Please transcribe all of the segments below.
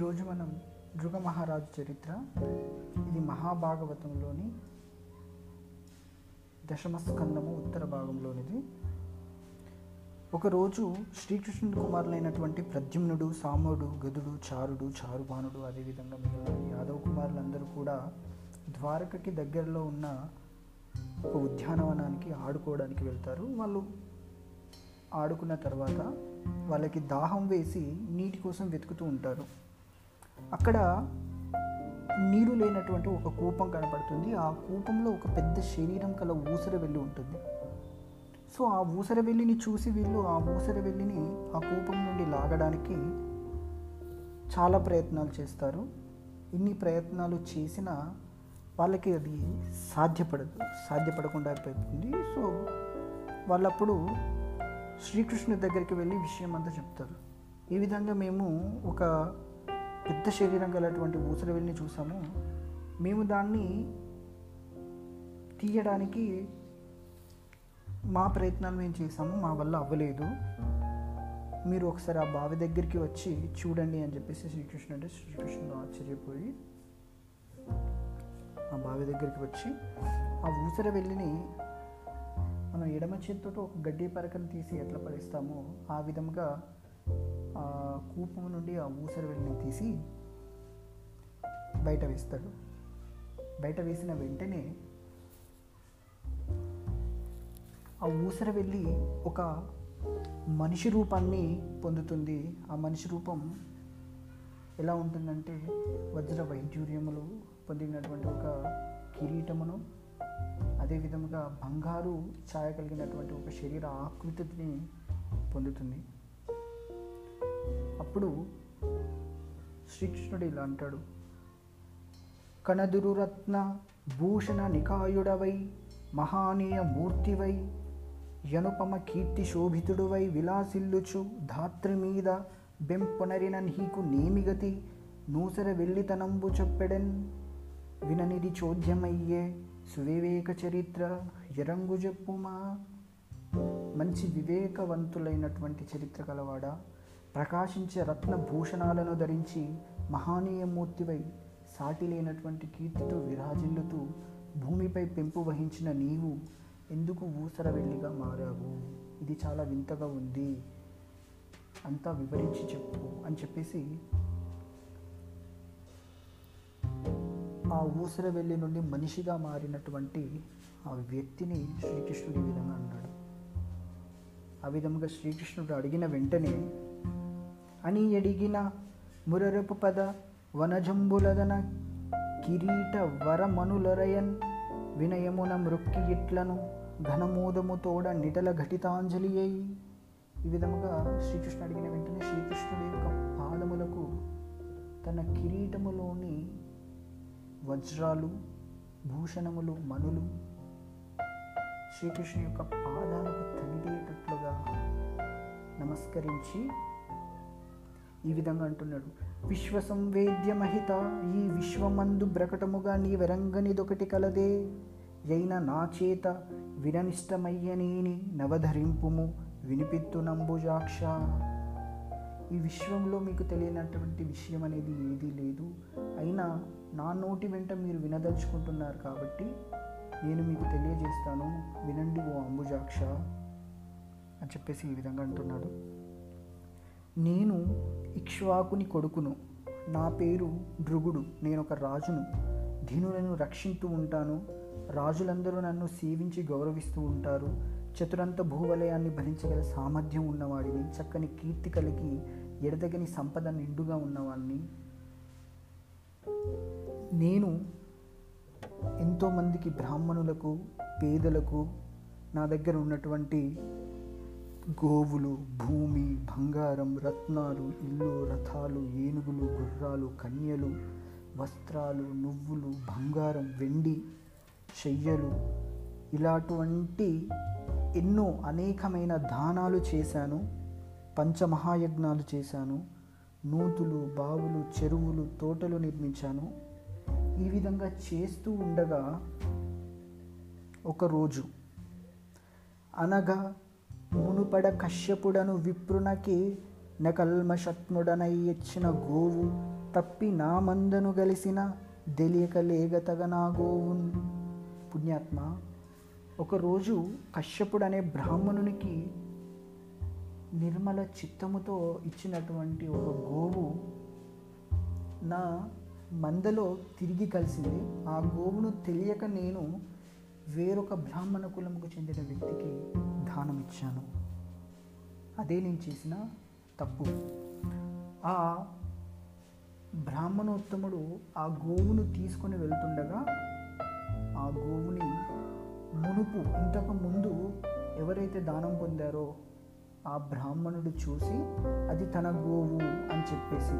ఈరోజు మనం దృగ మహారాజు చరిత్ర ఇది మహాభాగవతంలోని దశమస్కందము ఉత్తర భాగంలోనిది. ఒకరోజు శ్రీకృష్ణుడి కుమారులైనటువంటి ప్రద్యుమ్నుడు సాముడు గదుడు చారుడు చారుబానుడు అదేవిధంగా మిగిలిన యాదవ కుమారులందరూ కూడా ద్వారకకి దగ్గరలో ఉన్న ఒక ఉద్యానవనానికి ఆడుకోవడానికి వెళ్తారు. వాళ్ళు ఆడుకున్న తర్వాత వాళ్ళకి దాహం వేసి నీటి కోసం వెతుకుతూ ఉంటారు. అక్కడ నీరు లేనటువంటి ఒక కూపం కనపడుతుంది. ఆ కూపంలో ఒక పెద్ద శరీరం కల ఊసర వెళ్ళి ఉంటుంది. సో ఆ ఊసర వెళ్ళిని చూసి వీళ్ళు ఆ ఊసర వెళ్ళిని ఆ కూపం నుండి లాగడానికి చాలా ప్రయత్నాలు చేస్తారు. ఇన్ని ప్రయత్నాలు చేసినా వాళ్ళకి అది సాధ్యపడదు సాధ్యపడకుండా అయిపోతుంది. సో వాళ్ళప్పుడు శ్రీకృష్ణుడి దగ్గరికి వెళ్ళి విషయం అంతా చెప్తారు. ఈ విధంగా మేము ఒక పెద్ద శరీరం గలటువంటి ఊసరవెల్లిని చూసాము. మేము దాన్ని తీయడానికి మా ప్రయత్నాలు మేము చేసాము మా వల్ల అవ్వలేదు. మీరు ఒకసారి ఆ బావి దగ్గరికి వచ్చి చూడండి అని చెప్పేసి శ్రీకృష్ణుడు అంటే శ్రీకృష్ణుడు ఆశ్చర్యపోయి ఆ బావి దగ్గరికి వచ్చి ఆ ఊసర వెళ్ళిని మనం ఎడమ చేతితో ఒక గడ్డి పరకను తీసి ఎట్లా పడేస్తామో ఆ విధంగా ఆ కూపం నుండి ఆ ఊసర వెళ్ళిని తీసి బయట వేస్తాడు. బయట వేసిన వెంటనే ఆ ఊసర వెళ్ళి ఒక మనిషి రూపాన్ని పొందుతుంది. ఆ మనిషి రూపం ఎలా ఉంటుందంటే వజ్ర వైద్యూర్యములు పొందినటువంటి ఒక కిరీటమును అదేవిధముగా బంగారు ఛాయ కలిగినటువంటి ఒక శరీర ఆకృతిని పొందుతుంది. అప్పుడు శ్రీకృష్ణుడు ఇలా అంటాడు కనదురురత్న భూషణ నికాయుడవై మహానీయ మూర్తివై యనుపమ కీర్తి శోభితుడువై విలాసిల్లుచు ధాత్రి మీద బెంపొనరిన నీకు నేమిగతి నూసర వెళ్ళితనంబు చెప్పెడెన్. విననిది చోద్యమయ్యే సువివేక చరిత్ర ఎరంగు చెప్పుమా మంచి వివేకవంతులైనటువంటి చరిత్ర కలవాడా ప్రకాశించే రత్న భూషణాలను ధరించి మహానీయమూర్తివై సాటి లేనటువంటి కీర్తితో విరాజిల్లుతూ భూమిపై పెంపు వహించిన నీవు ఎందుకు ఊసర వెళ్ళిగా మారావు? ఇది చాలా వింతగా ఉంది. అంతా వివరించి చెప్పు అని చెప్పేసి ఆ ఊసర వెళ్ళి నుండి మనిషిగా మారినటువంటి ఆ వ్యక్తిని శ్రీకృష్ణుడు ఈ విధంగా అన్నాడు. ఆ విధంగా శ్రీకృష్ణుడు అడిగిన వెంటనే అని ఎడిగిన మురరపు పద వనజంబులదన కిరీట వరమనులరయన్ వినయమున మృక్కి ఇట్లను ఘనమోదము తోడ నిటల ఘటితాంజలి అయి ఈ విధముగా శ్రీకృష్ణ అడిగిన వెంటనే శ్రీకృష్ణుడి యొక్క పాదములకు తన కిరీటములోని వజ్రాలు భూషణములు మనులు శ్రీకృష్ణు యొక్క పాదాలకు తగిలేటట్లుగా నమస్కరించి ఈ విధంగా అంటున్నాడు. విశ్వ సంవేద్యమహిత ఈ విశ్వమందు బ్రకటముగా నీ వెరంగనిదొకటి కలదే. అయిన నా చేత విరనిష్టమయ్యనేని నవధరింపుము వినిపిత్తు నంబుజాక్ష. ఈ విశ్వంలో మీకు తెలియనటువంటి విషయం అనేది ఏదీ లేదు. అయినా నా నోటి వెంట మీరు వినదలుచుకుంటున్నారు కాబట్టి నేను మీకు తెలియజేస్తాను. వినండి ఓ అంబుజాక్ష అని చెప్పేసి ఈ విధంగా అంటున్నాడు. నేను ఇక్ష్వాకుని కొడుకును. నా పేరు భృగుడు నేను ఒక రాజును. ధీనులను రక్షిస్తూ ఉంటాను. రాజులందరూ నన్ను సేవించి గౌరవిస్తూ ఉంటారు. చతురంత భూవలయాన్ని భరించగల సామర్థ్యం ఉన్నవాడిని చక్కని కీర్తి కలిగి ఎడదగని సంపద నిండుగా ఉన్నవాడిని నేను ఎంతోమందికి బ్రాహ్మణులకు పేదలకు నా దగ్గర ఉన్నటువంటి గోవులు భూమి బంగారం రత్నాలు ఇల్లు రథాలు ఏనుగులు గుర్రాలు కన్యలు వస్త్రాలు నువ్వులు బంగారం వెండి చెయ్యలు ఇలాంటి ఎన్నో అనేకమైన దానాలు చేశాను పంచమహాయజ్ఞాలు చేశాను నూతులు బావులు చెరువులు తోటలు నిర్మించాను. ఈ విధంగా చేస్తూ ఉండగా ఒకరోజు అనగా మునుపడ కశ్యపుడను విప్రునకి నకల్మషత్ముడనై ఇచ్చిన గోవు తప్పి నా మందను గలిసిన తెలియక లేగతగ నా గోవున్ పుణ్యాత్మ ఒకరోజు కశ్యపుడు అనే బ్రాహ్మణునికి నిర్మల చిత్తముతో ఇచ్చినటువంటి ఒక గోవు నా మందలో తిరిగి కలిసింది. ఆ గోవును తెలియక నేను వేరొక బ్రాహ్మణ కులముకు చెందిన వ్యక్తికి దానం ఇచ్చాను. అదే నేను చేసిన తప్పు. ఆ బ్రాహ్మణోత్తముడు ఆ గోవును తీసుకొని వెళ్తుండగా ఆ గోవుని మునుపు ఇంతకు ముందు ఎవరైతే దానం పొందారో ఆ బ్రాహ్మణుడు చూసి అది తన గోవు అని చెప్పేసి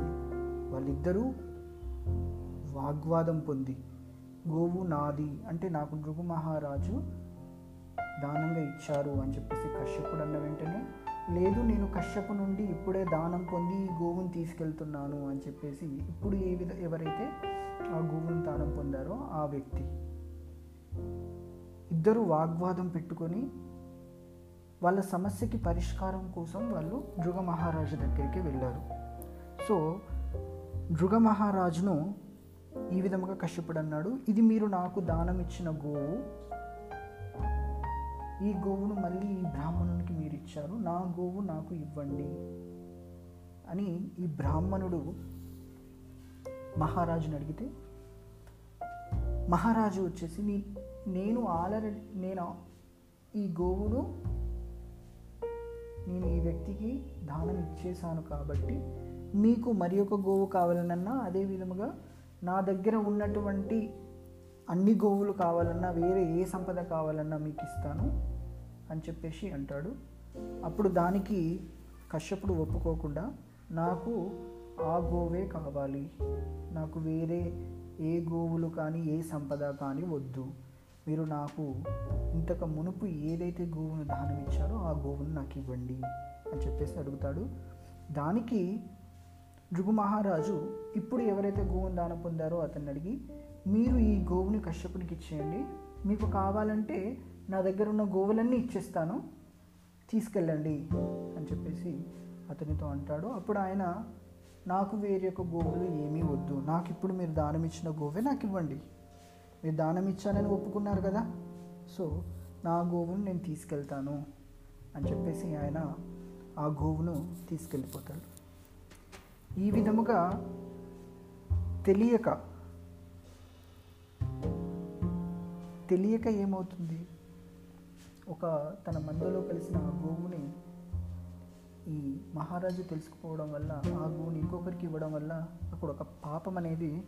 వాళ్ళిద్దరూ వాగ్వాదం పొంది గోవు నాది అంటే నాకు నృగు మహారాజు దానంగా ఇచ్చారు అని చెప్పేసి కశ్యపుడు అన్న వెంటనే లేదు నేను కశ్యపు నుండి ఇప్పుడే దానం పొంది ఈ గోవుని తీసుకెళ్తున్నాను అని చెప్పేసి ఇప్పుడు ఏ విధ ఎవరైతే ఆ గోవుని దానం పొందారో ఆ వ్యక్తి. ఇద్దరు వాగ్వాదం పెట్టుకొని వాళ్ళ సమస్యకి పరిష్కారం కోసం వాళ్ళు నృగ మహారాజు దగ్గరికి వెళ్ళారు. సో నృగ మహారాజును ఈ విధముగా కశ్యపుడు అన్నాడు ఇది మీరు నాకు దానం ఇచ్చిన గోవు. ఈ గోవును మళ్ళీ ఈ బ్రాహ్మణునికి మీరు ఇచ్చారు నా గోవు నాకు ఇవ్వండి అని ఈ బ్రాహ్మణుడు మహారాజుని అడిగితే మహారాజు వచ్చేసి నీ నేను ఆల్రెడీ నేను ఈ గోవును నేను ఈ వ్యక్తికి దానం ఇచ్చేశాను కాబట్టి మీకు మరి ఒక గోవు కావాలనన్నా అదే విధముగా నా దగ్గర ఉన్నటువంటి అన్ని గోవులు కావాలన్నా వేరే ఏ సంపద కావాలన్నా మీకు ఇస్తాను అని చెప్పేసి అంటాడు. అప్పుడు దానికి కశ్యపుడు ఒప్పుకోకుండా నాకు ఆ గోవే కావాలి. నాకు వేరే ఏ గోవులు కానీ ఏ సంపద కానీ వద్దు. మీరు నాకు ఇంతకు మునుపు ఏదైతే గోవును దానం ఇచ్చారో ఆ గోవును నాకు ఇవ్వండి అని చెప్పేసి అడుగుతాడు. దానికి భృగు మహారాజు ఇప్పుడు ఎవరైతే గోవును దానం పొందారో అతన్ని అడిగి మీరు ఈ గోవుని కశ్యపునికి ఇచ్చేయండి. మీకు కావాలంటే నా దగ్గర ఉన్న గోవులన్నీ ఇచ్చేస్తాను. తీసుకెళ్ళండి. అని చెప్పేసి అతనితో అంటాడు. అప్పుడు ఆయన నాకు వేరే యొక్క గోవులు ఏమీ వద్దు. నాకు ఇప్పుడు మీరు దానం ఇచ్చిన గోవే నాకు ఇవ్వండి. మీరు దానం ఇచ్చానని ఒప్పుకున్నారు కదా. సో నా గోవును నేను తీసుకెళ్తాను. అని చెప్పేసి ఆయన ఆ గోవును తీసుకెళ్ళిపోతాడు. ఈ విధముగా తెలియక తెలియక ఏమవుతుంది? ఒక తన మందలో కలిసిన ఆ గోవుని ఈ మహారాజు తెలుసుకుపోవడం వల్ల ఆ గోవుని ఇంకొకరికి ఇవ్వడం వల్ల అక్కడ ఒక పాపం అనేది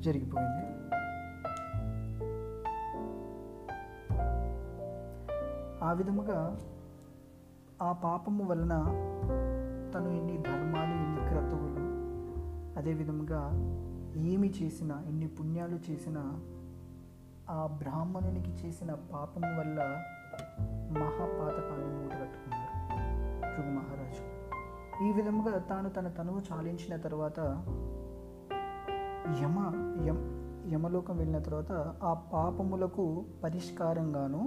జరిగిపోయింది. ఆ విధముగా ఆ పాపము వలన తను ఎన్ని ధర్మాలు ఎన్ని క్రతువులు అదేవిధంగా ఏమి చేసినా ఎన్ని పుణ్యాలు చేసినా ఆ బ్రాహ్మణునికి చేసిన పాపం వల్ల మహాపాతకాన్ని మూటగట్టుకున్నారు భృగు మహారాజు. ఈ విధముగా తాను తన తనువు చాలించిన తర్వాత యమ యమ యమలోకం వెళ్ళిన తర్వాత ఆ పాపములకు పరిష్కారంగాను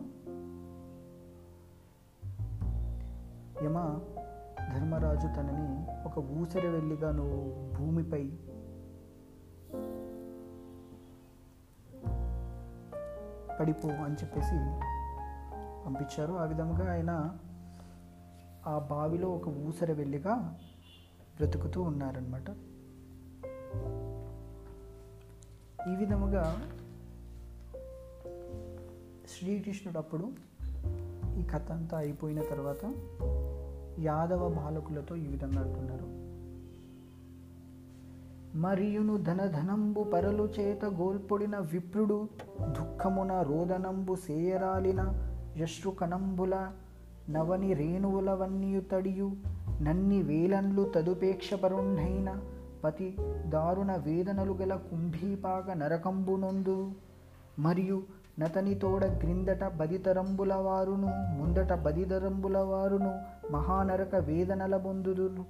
యమ ధర్మరాజు తనని ఒక ఊసరి వెళ్ళిగా నువ్వు భూమిపై పడిపో అని చెప్పేసి పంపించారు. ఆ విధముగా ఆయన ఆ బావిలో ఒక ఊసర వెళ్ళిగా బ్రతుకుతూ ఉన్నారనమాట ఈ విధముగా శ్రీకృష్ణుడు అప్పుడు ఈ కథ అంతా అయిపోయిన తర్వాత యాదవ బాలకులతో ఈ విధంగా అంటున్నారు మరియును ధనధనంబు పరలు చేత గోల్పొడిన విప్రుడు దుఃఖమున రోదనంబు సేయరాలిన యశ్రుకణంబుల నవని రేణువులవన్నీయు తడియు నన్ని వేలన్లు తదుపేక్షపరుణ్ణైన పతి దారుణ వేదనలు గల కుంభీపాక నరకంబునొందు మరియు నతనితోడ గ్రిందట బదితరంబుల వారును ముందట బదితరంబుల వారును మహానరక వేదనల బొందుదులు.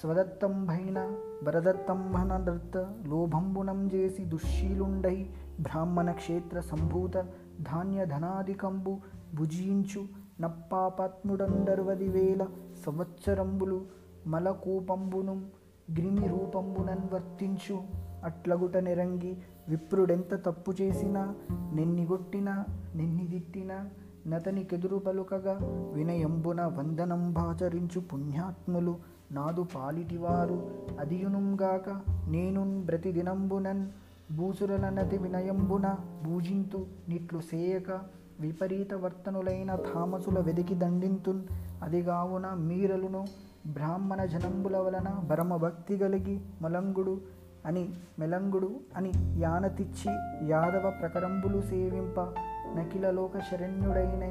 స్వదత్తంభైన భరదత్తంభన నృత్త లోభంబునం చేసి దుశ్శీలుండై బ్రాహ్మణ క్షేత్ర సంభూత ధాన్య ధనాధికంబు భుజించు నప్పాపాత్ముడందర్వది వేల సంవత్సరంబులు మలకూపంబును గ్రిమి రూపంబునన్ వర్తించు అట్లగుట నిరంగి విప్రుడెంత తప్పు చేసినా నెన్నిగొట్టినా నెన్నిదిట్టినా నతని నతనికెదురు పలుకగా వినయంబున వందనంబాచరించు పుణ్యాత్ములు నాదు పాలిటివారు. అదియునుంగాక నేనున్ బ్రతిదినంబునన్ భూసురలనతి వినయంబున భూజింతు నిట్లు సేయక విపరీత వర్తనులైన తామసుల వెదికి దండింతున్. అదిగావున మీరలును బ్రాహ్మణ జనంబుల వలన భరమభక్తి కలిగి మలంగుడు అని మెలంగుడు అని యానతిచ్చి యాదవ ప్రకరంబులు సేవింప నకిలలోక శరణ్యుడైన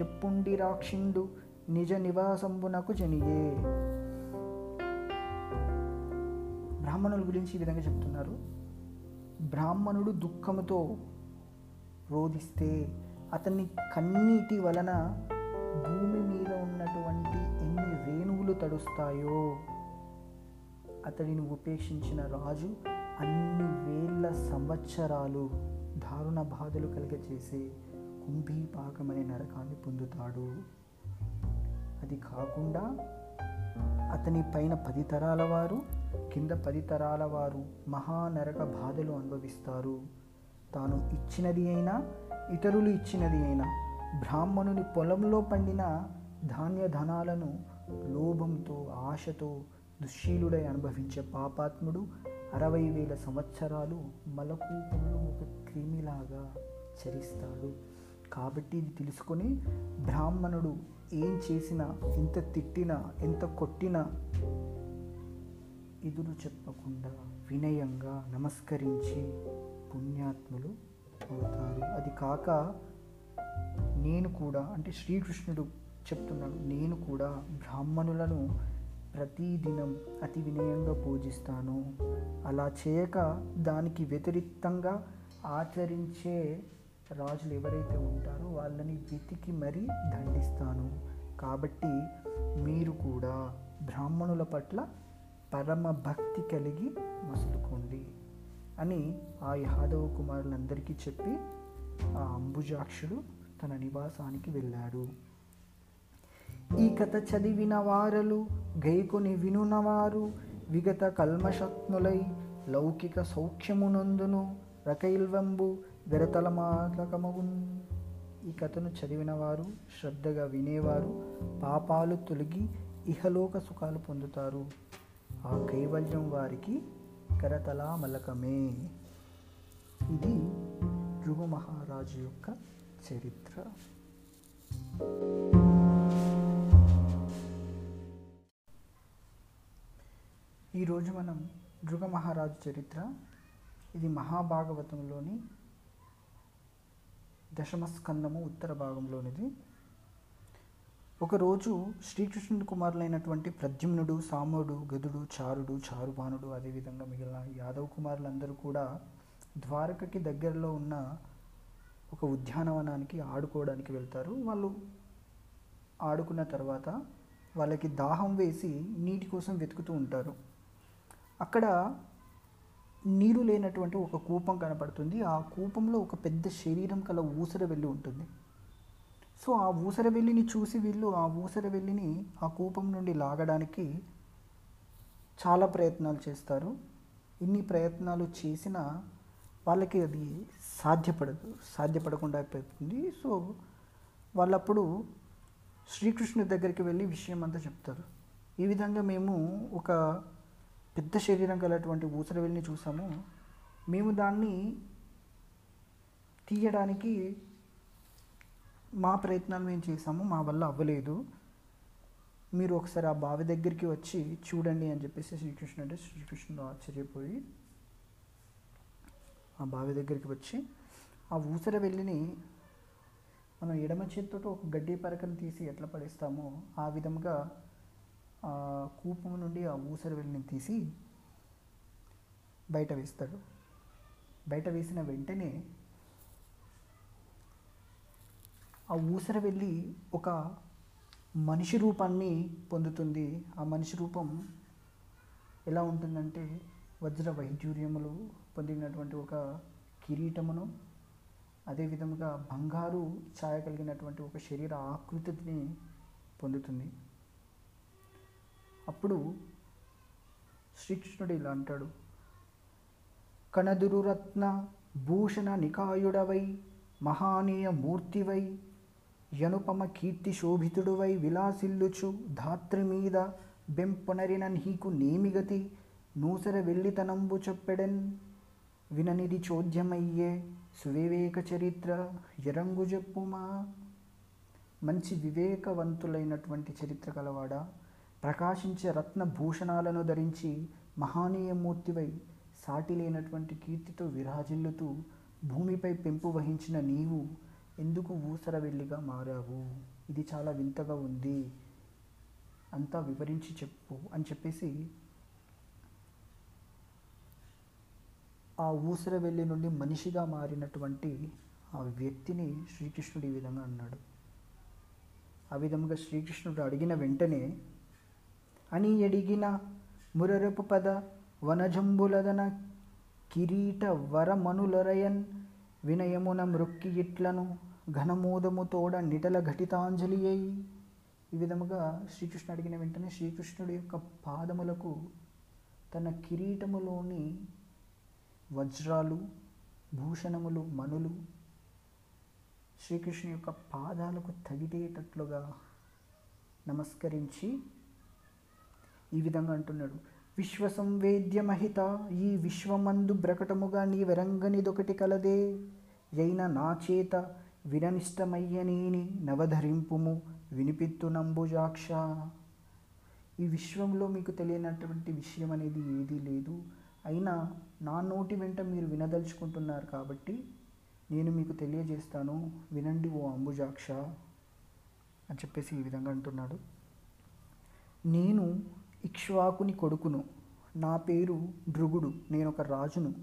ఎప్పుండి రాక్షిండు నిజ నివాసంబునకు జనియే. బ్రాహ్మణుల గురించి ఈ విధంగా చెప్తున్నారు. బ్రాహ్మణుడు దుఃఖముతో రోధిస్తే అతన్ని కన్నీటి వలన భూమి మీద ఉన్నటువంటి ఎన్ని రేణువులు తడుస్తాయో అతడిని ఉపేక్షించిన రాజు అన్ని వేల సంవత్సరాలు దారుణ బాధలు కలిగచేసే కుంభీపాకమనే నరకాన్ని పొందుతాడు. అది కాకుండా అతని పైన పది తరాల వారు కింద పది తరాల వారు మహానరక బాధలు అనుభవిస్తారు. తాను ఇచ్చినది అయినా ఇతరులు ఇచ్చినది అయినా బ్రాహ్మణుని పొలంలో పండిన ధాన్య ధనాలను లోభంతో ఆశతో దుశ్శీలుడై అనుభవించే పాపాత్ముడు అరవై వేల సంవత్సరాలు మలకూపంలో ఒక క్రిమిలాగా చరిస్తాడు. కాబట్టి ఇది తెలుసుకొని బ్రాహ్మణుడు ఏం చేసినా ఎంత తిట్టినా ఎంత కొట్టినా ఎదురు చెప్పకుండా వినయంగా నమస్కరించి పుణ్యాత్ములు అవుతారు. అది కాక నేను కూడా అంటే శ్రీకృష్ణుడు చెప్తున్నాడు నేను కూడా బ్రాహ్మణులను ప్రతిదినం అతి వినయంగా పూజిస్తాను. అలా చేయక దానికి వ్యతిరిక్తంగా ఆచరించే రాజులు ఎవరైతే ఉంటారో వాళ్ళని వెతికి మరీ దండిస్తాను. కాబట్టి మీరు కూడా బ్రాహ్మణుల పట్ల పరమ భక్తి కలిగి మసులుకోండి అని ఆ యాదవ కుమారులందరికీ చెప్పి ఆ అంబుజాక్షుడు తన నివాసానికి వెళ్ళాడు. ఈ కథ చదివిన వారలు గైకొని వినునవారు విగత కల్మషత్ములై లౌకిక సౌఖ్యమునందును రకైల్వంబు విరతలమాలకమగున్ ఈ కథను చదివిన వారు శ్రద్ధగా వినేవారు పాపాలు తొలగి ఇహలోక సుఖాలు పొందుతారు. ఆ కైవల్యం వారికి కరతలామలకమే ఇది ధ్రువ మహారాజు యొక్క చరిత్ర. ఈరోజు మనం ధ్రువ మహారాజు చరిత్ర ఇది మహాభాగవతంలోని దశమస్కందము ఉత్తర భాగంలోనిది. ఒకరోజు శ్రీకృష్ణుడి కుమారులైనటువంటి ప్రద్యుమ్నుడు సాముడు గదుడు చారుడు చారుబానుడు అదేవిధంగా మిగిలిన యాదవ్ కుమారులందరూ కూడా ద్వారకకి దగ్గరలో ఉన్న ఒక ఉద్యానవనానికి ఆడుకోవడానికి వెళ్తారు. వాళ్ళు ఆడుకున్న తర్వాత వాళ్ళకి దాహం వేసి నీటి కోసం వెతుకుతూ ఉంటారు. అక్కడ నీరు లేనటువంటి ఒక కూపం కనపడుతుంది. ఆ కూపంలో ఒక పెద్ద శరీరం కల ఊసర వెళ్ళి ఉంటుంది. సో ఆ ఊసర వెళ్ళిని చూసి వీళ్ళు ఆ ఊసర వెళ్ళిని ఆ కూపం నుండి లాగడానికి చాలా ప్రయత్నాలు చేస్తారు. ఇన్ని ప్రయత్నాలు చేసినా వాళ్ళకి అది సాధ్యపడదు సాధ్యపడకుండా అయిపోతుంది. సో వాళ్ళప్పుడు శ్రీకృష్ణుడి దగ్గరికి వెళ్ళి విషయం అంతా చెప్తారు. ఈ విధంగా మేము ఒక పెద్ద శరీరం గలటువంటి ఊసరవెల్లిని చూసాము. మేము దాన్ని తీయడానికి మా ప్రయత్నాలు మేము చేసాము మా వల్ల అవ్వలేదు. మీరు ఒకసారి ఆ బావి దగ్గరికి వచ్చి చూడండి అని చెప్పేసి శ్రీకృష్ణుడు అంటే శ్రీకృష్ణుడు ఆశ్చర్యపోయి ఆ బావి దగ్గరికి వచ్చి ఆ ఊసర వెళ్ళిని మనం ఎడమ చేతితో ఒక గడ్డి పరకను తీసి ఎట్లా పడేస్తామో ఆ విధంగా ఆ కూపం నుండి ఆ ఊసర వెళ్ళిని తీసి బయట వేస్తాడు. బయట వేసిన వెంటనే ఆ ఊసర వెళ్ళి ఒక మనిషి రూపాన్ని పొందుతుంది. ఆ మనిషి రూపం ఎలా ఉంటుందంటే వజ్ర వైడ్యూర్యములు పొందినటువంటి ఒక కిరీటమును అదేవిధముగా బంగారు ఛాయ కలిగినటువంటి ఒక శరీర ఆకృతిని పొందుతుంది. శ్రీకృష్ణుడు ఇలా అంటాడు కనదురురత్న భూషణ నికాయుడవై మహానీయ మూర్తివై యనుపమ కీర్తి శోభితుడువై విలాసిల్లుచు ధాత్రి మీద బెంపొనరిన నీకు నేమిగతి నూసర వెళ్ళితనంబు చెప్పెడెన్. విననిది చోద్యమయ్యే సువివేక చరిత్ర ఎరంగు చెప్పుమా మంచి వివేకవంతులైనటువంటి చరిత్ర కలవాడా ప్రకాశించే రత్న భూషణాలను ధరించి మహానీయమూర్తివై సాటి లేనటువంటి కీర్తితో విరాజిల్లుతూ భూమిపై పెంపు వహించిన నీవు ఎందుకు ఊసర వెళ్ళిగా మారావు? ఇది చాలా వింతగా ఉంది. అంతా వివరించి చెప్పు అని చెప్పేసి ఆ ఊసర వెళ్ళి నుండి మనిషిగా మారినటువంటి ఆ వ్యక్తిని శ్రీకృష్ణుడు ఈ విధంగా అన్నాడు. ఆ విధంగా శ్రీకృష్ణుడు అడిగిన వెంటనే అని ఎడిగిన మురరపు పద వనజంబులదన కిరీట వరమనులరయన్ వినయమున మృక్కి ఇట్లను ఘనమోదము తోడ నిటల ఘటితాంజలి అయి ఈ విధముగా శ్రీకృష్ణుడు అడిగిన వెంటనే శ్రీకృష్ణుడి యొక్క పాదములకు తన కిరీటములోని వజ్రాలు భూషణములు మనులు శ్రీకృష్ణు యొక్క పాదాలకు తగిలేటట్లుగా నమస్కరించి ఈ విధంగా అంటున్నాడు. విశ్వ సంవేద్యమహిత ఈ విశ్వమందు బ్రకటముగా నీ వెరంగనిదొకటి కలదే. అయిన నా చేత విననిష్టమయ్యనేని నవధరింపుము వినిపిత్తు నంబుజాక్ష ఈ విశ్వంలో మీకు తెలియనటువంటి విషయం అనేది ఏదీ లేదు. అయినా నా నోటి వెంట మీరు వినదలుచుకుంటున్నారు కాబట్టి నేను మీకు తెలియజేస్తాను. వినండి ఓ అంబుజాక్ష అని చెప్పేసి ఈ విధంగా అంటున్నాడు. నేను ఇక్ష్వాకుని కొడుకును. నా పేరు భృగుడు నేను ఒక రాజును.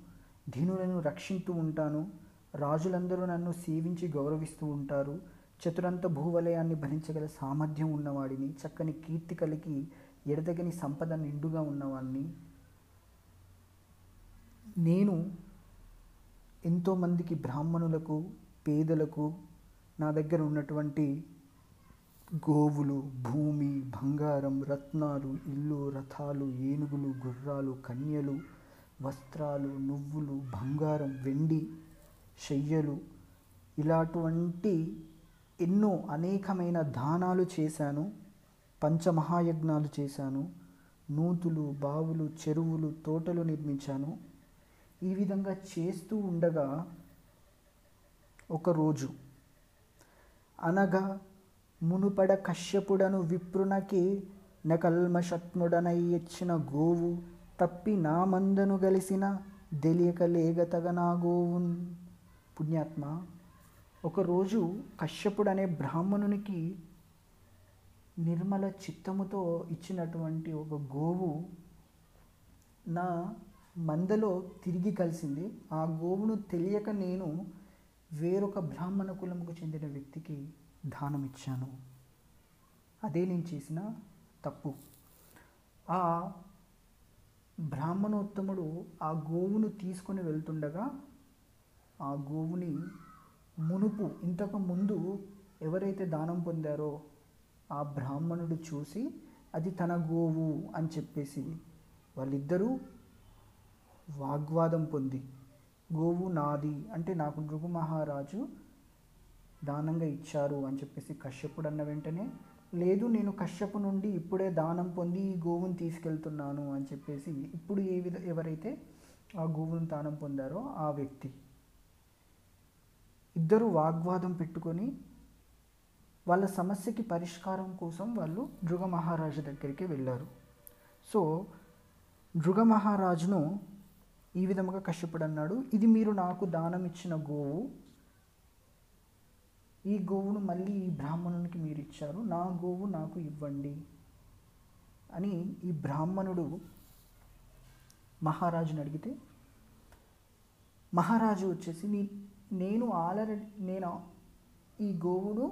ధీనులను రక్షిస్తూ ఉంటాను. రాజులందరూ నన్ను సేవించి గౌరవిస్తూ ఉంటారు. చతురంత భూవలయాన్ని భరించగల సామర్థ్యం ఉన్నవాడిని చక్కని కీర్తి కలిగి ఎడదగని సంపద నిండుగా ఉన్నవాడిని నేను ఎంతోమందికి బ్రాహ్మణులకు పేదలకు నా దగ్గర ఉన్నటువంటి గోవులు భూమి బంగారం రత్నాలు ఇల్లు రథాలు ఏనుగులు గుర్రాలు కన్యలు వస్త్రాలు నువ్వులు బంగారం వెండి శయ్యలు ఇలాంటి ఎన్నో అనేకమైన దానాలు చేశాను పంచమహాయజ్ఞాలు చేశాను నూతులు బావులు చెరువులు తోటలు నిర్మించాను. ఈ విధంగా చేస్తూ ఉండగా ఒకరోజు అనగా మునుపడ కశ్యపుడను విప్రునకి నకల్మషత్ముడనై ఇచ్చిన గోవు తప్పి నా మందను గలిసిన తెలియక లేగతగ నా గోవున్ పుణ్యాత్మ ఒకరోజు కశ్యపుడు అనే బ్రాహ్మణునికి నిర్మల చిత్తముతో ఇచ్చినటువంటి ఒక గోవు నా మందలో తిరిగి కలిసింది. ఆ గోవును తెలియక నేను వేరొక బ్రాహ్మణ కులముకు చెందిన వ్యక్తికి దానం ఇచ్చాను అదే నేను చేసిన తప్పు. ఆ బ్రాహ్మణోత్తముడు ఆ గోవును తీసుకొని వెళ్తుండగా ఆ గోవుని మునుపు ఇంతకు ముందు ఎవరైతే దానం పొందారో ఆ బ్రాహ్మణుడు చూసి అది తన గోవు అని చెప్పేసి వాళ్ళిద్దరూ వాగ్వాదం పొంది గోవు నాది అంటే నాకు నృగు మహారాజు దానంగా ఇచ్చారు అని చెప్పేసి కశ్యపుడు అన్న వెంటనే లేదు నేను కశ్యపు నుండి ఇప్పుడే దానం పొంది ఈ గోవును తీసుకెళ్తున్నాను అని చెప్పేసి ఇప్పుడు ఏ విధ ఎవరైతే ఆ గోవును దానం పొందారో ఆ వ్యక్తి. ఇద్దరు వాగ్వాదం పెట్టుకొని వాళ్ళ సమస్యకి పరిష్కారం కోసం వాళ్ళు నృగ మహారాజు దగ్గరికి వెళ్ళారు. సో నృగ మహారాజును ఈ విధముగా కశ్యపుడు అన్నాడు ఇది మీరు నాకు దానం ఇచ్చిన గోవు ఈ గోవును మళ్ళీ ఈ బ్రాహ్మణునికి మీరు ఇచ్చారు. నా గోవు నాకు ఇవ్వండి అని ఈ బ్రాహ్మణుడు మహారాజుని అడిగితే మహారాజు వచ్చేసి నీ నేను ఆల్రెడీ నేను ఈ గోవును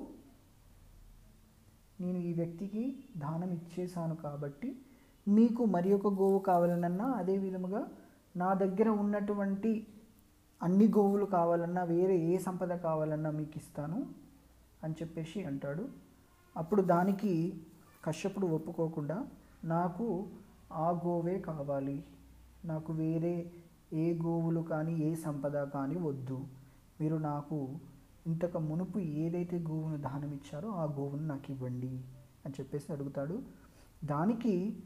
నేను ఈ వ్యక్తికి దానం ఇచ్చేశాను కాబట్టి మీకు మరి ఒక గోవు కావాలనన్నా అదే విధముగా నా దగ్గర ఉన్నటువంటి అన్ని గోవులు కావాలన్నా వేరే ఏ సంపద కావాలన్నా మీకు ఇస్తాను అని చెప్పేసి అంటాడు. అప్పుడు దానికి కశ్యపుడు ఒప్పుకోకుండా నాకు ఆ గోవే కావాలి. నాకు వేరే ఏ గోవులు కానీ ఏ సంపద కానీ వద్దు. మీరు నాకు ఇంతకు మునుపు ఏదైతే గోవును దానం ఇచ్చారో ఆ గోవును నాకు ఇవ్వండి అని చెప్పేసి అడుగుతాడు. దానికి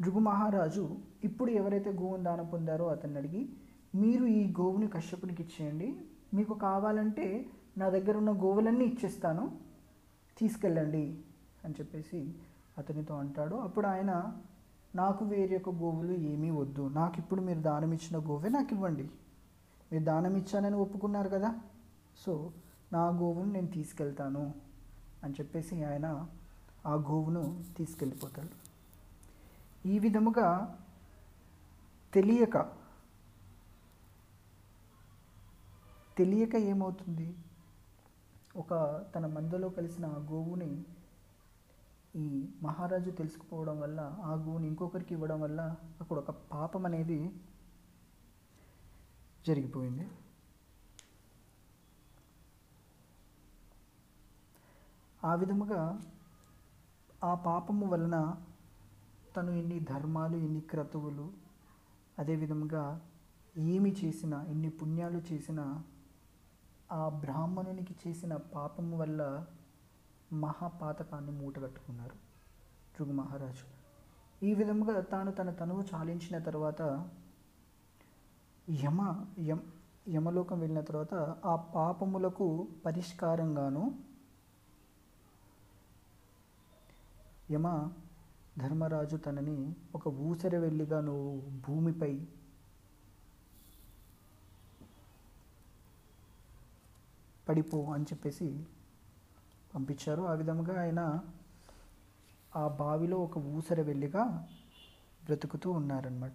భృగు మహారాజు ఇప్పుడు ఎవరైతే గోవును దానం పొందారో అతన్ని అడిగి మీరు ఈ గోవుని కశ్యపునికి ఇచ్చేయండి. మీకు కావాలంటే నా దగ్గర ఉన్న గోవులన్నీ ఇచ్చేస్తాను. తీసుకెళ్ళండి అని చెప్పేసి అతనితో అంటాడు. అప్పుడు ఆయన నాకు వేరే ఒక గోవులు ఏమీ వద్దు. నాకు ఇప్పుడు మీరు దానం ఇచ్చిన గోవే నాకు ఇవ్వండి. మీరు దానం ఇచ్చానని ఒప్పుకున్నారు కదా. సో నా గోవును నేను తీసుకెళ్తాను. అని చెప్పేసి ఆయన ఆ గోవును తీసుకెళ్ళిపోతాడు. ఈ విధముగా తెలియక తెలియక ఏమవుతుంది? ఒక తన మందలో కలిసిన ఆ గోవుని ఈ మహారాజు తెలుసుకుపోవడం వల్ల ఆ గోవుని ఇంకొకరికి ఇవ్వడం వల్ల అక్కడ ఒక పాపం అనేది జరిగిపోయింది. ఆ విధముగా ఆ పాపము వలన తను ఎన్ని ధర్మాలు ఎన్ని క్రతువులు అదేవిధముగా ఏమి చేసినా ఎన్ని పుణ్యాలు చేసినా ఆ బ్రాహ్మణునికి చేసిన పాపం వల్ల మహాపాతకాన్ని మూటగట్టుకున్నారు భృగు మహారాజు. ఈ విధముగా తాను తన తనువు చాలించిన తర్వాత యమ యమ యమలోకం వెళ్ళిన తర్వాత ఆ పాపములకు పరిష్కారంగాను యమ ధర్మరాజు తనని ఒక ఊసర వెళ్ళిగా నువ్వు భూమిపై పడిపో అని చెప్పేసి పంపించారు. ఆ విధంగా ఆయన ఆ బావిలో ఒక ఊసర వెళ్ళిగా బ్రతుకుతూ ఉన్నారనమాట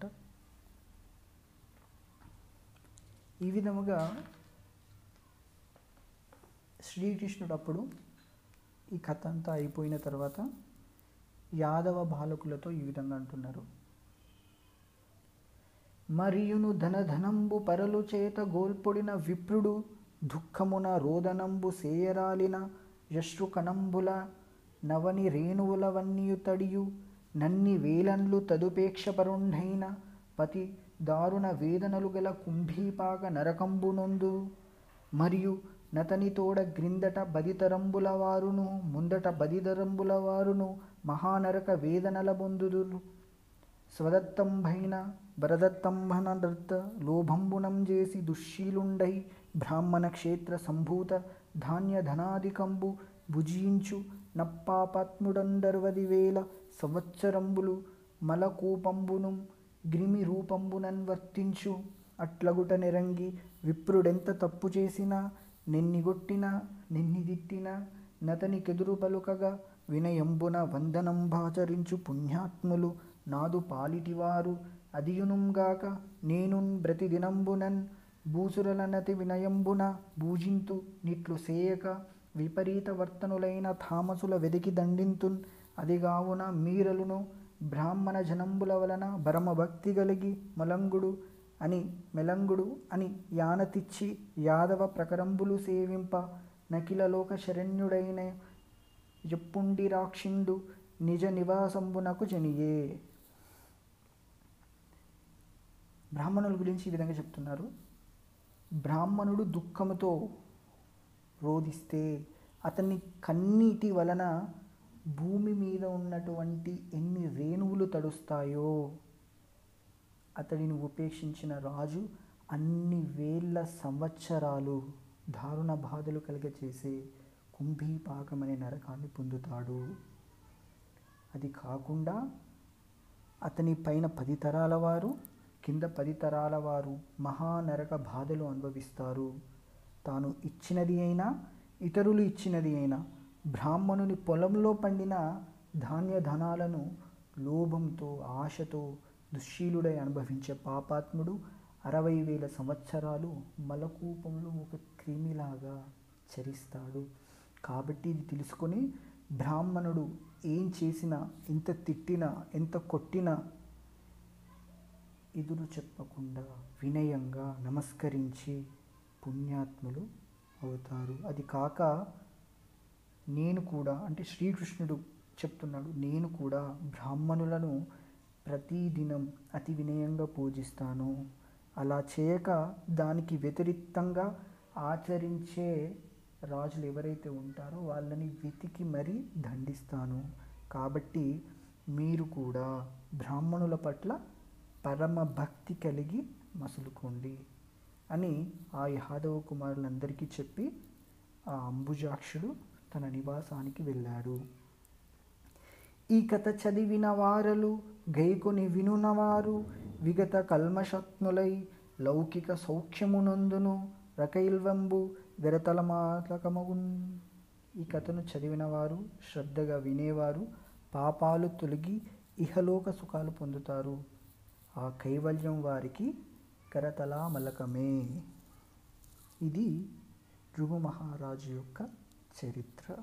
ఈ విధముగా శ్రీకృష్ణుడు అప్పుడు ఈ కథ అంతా అయిపోయిన తర్వాత యాదవ బాలకులతో ఈ విధంగా అంటున్నారు. మరియును ధనధనంబు పరలు చేత గోల్పొడిన విప్రుడు దుఃఖమున రోదనంబు సేయరాలిన యశ్రుకణంబుల నవని రేణువులవన్నీయు తడియు నన్ని వేలన్లు తదుపేక్షపరుండైన పతి దారుణ వేదనలు గల కుంభీపాక నరకంబునందు మరియు నతని తోడ గ్రిందట బదితరంబుల వారును ముందట బదిదరంబుల వారును మహానరక వేదనల బొందుదురు. స్వదత్తంభైన వరదత్తంభన దత్త లోభంబునం చేసి దుశ్శీలుండై బ్రాహ్మణ క్షేత్ర సంభూత ధాన్య ధనాధికంబు భుజించు నప్పాపాత్ముడందర్వది వేల సంవత్సరంబులు మలకూపంబును గ్రిమి రూపంబునన్ వర్తించు. అట్లగుట నిరంగి విప్రుడెంత తప్పు చేసినా నిన్నిగొట్టినా నిన్నిదిట్టినా నతనికెదురు పలుకగా వినయంబున వందనంబాచరించు పుణ్యాత్ములు నాదు పాలిటివారు అదియునుంగాక నేనున్ బ్రతిదినంబునన్ భూసురలనతి వినయంబున భూజింతు నిట్లు సేయక విపరీత వర్తనులైన థామసుల వెదికి దండింతున్ అదిగావున మీరలును బ్రాహ్మణ జనంబుల వలన భరమభక్తి కలిగి మలంగుడు అని మెలంగుడు అని యానతిచ్చి యాదవ ప్రకరంబులు సేవింప నకిలలోక శరణ్యుడైన ఎప్పుండి రాక్షిండు నిజ నివాసంబునకు జనియే. బ్రాహ్మణుల గురించి ఈ విధంగా చెప్తున్నారు. బ్రాహ్మణుడు దుఃఖముతో రోధిస్తే అతన్ని కన్నీటి వలన భూమి మీద ఉన్నటువంటి ఎన్ని రేణువులు తడుస్తాయో అతడిని ఉపేక్షించిన రాజు అన్ని వేల సంవత్సరాలు దారుణ బాధలు కలిగచేసే కుంభీపాకం అనే నరకాన్ని పొందుతాడు. అది కాకుండా అతని పైన పది తరాల వారు కింద పది తరాల వారు మహానరక బాధలు అనుభవిస్తారు. తాను ఇచ్చినది అయినా ఇతరులు ఇచ్చినది అయినా బ్రాహ్మణుని పొలంలో పండిన ధాన్య ధనాలను లోభంతో ఆశతో దుశ్శీలుడై అనుభవించే పాపాత్ముడు అరవై వేల సంవత్సరాలు మలకూపంలో ఒక క్రిమిలాగా చరిస్తాడు. కాబట్టి ఇది తెలుసుకొని బ్రాహ్మణుడు ఏం చేసినా ఎంత తిట్టినా ఎంత కొట్టినా ఎదురు చెప్పకుండా వినయంగా నమస్కరించి పుణ్యాత్ములు అవుతారు. అది కాక నేను కూడా అంటే శ్రీకృష్ణుడు చెప్తున్నాడు నేను కూడా బ్రాహ్మణులను ప్రతిదినం అతి వినయంగా పూజిస్తాను. అలా చేయక దానికి వ్యతిరిక్తంగా ఆచరించే రాజులు ఎవరైతే ఉంటారో వాళ్ళని వెతికి మరీ దండిస్తాను. కాబట్టి మీరు కూడా బ్రాహ్మణుల పట్ల పరమ భక్తి కలిగి మసులుకోండి అని ఆ యాదవ కుమారులందరికీ చెప్పి ఆ అంబుజాక్షుడు తన నివాసానికి వెళ్ళాడు. ఈ కథ చదివిన వారలు గైకొని వినునవారు విగత కల్మషత్నులై లౌకిక సౌఖ్యమునందును రకైల్వంబు విరతలమాతకమగున్ ఈ కథను చదివిన వారు శ్రద్ధగా వినేవారు పాపాలు తొలగి ఇహలోక సుఖాలు పొందుతారు. ఆ కైవల్యం వారికి కరతలామలకమే ఇది భృగు మహారాజు యొక్క చరిత్ర.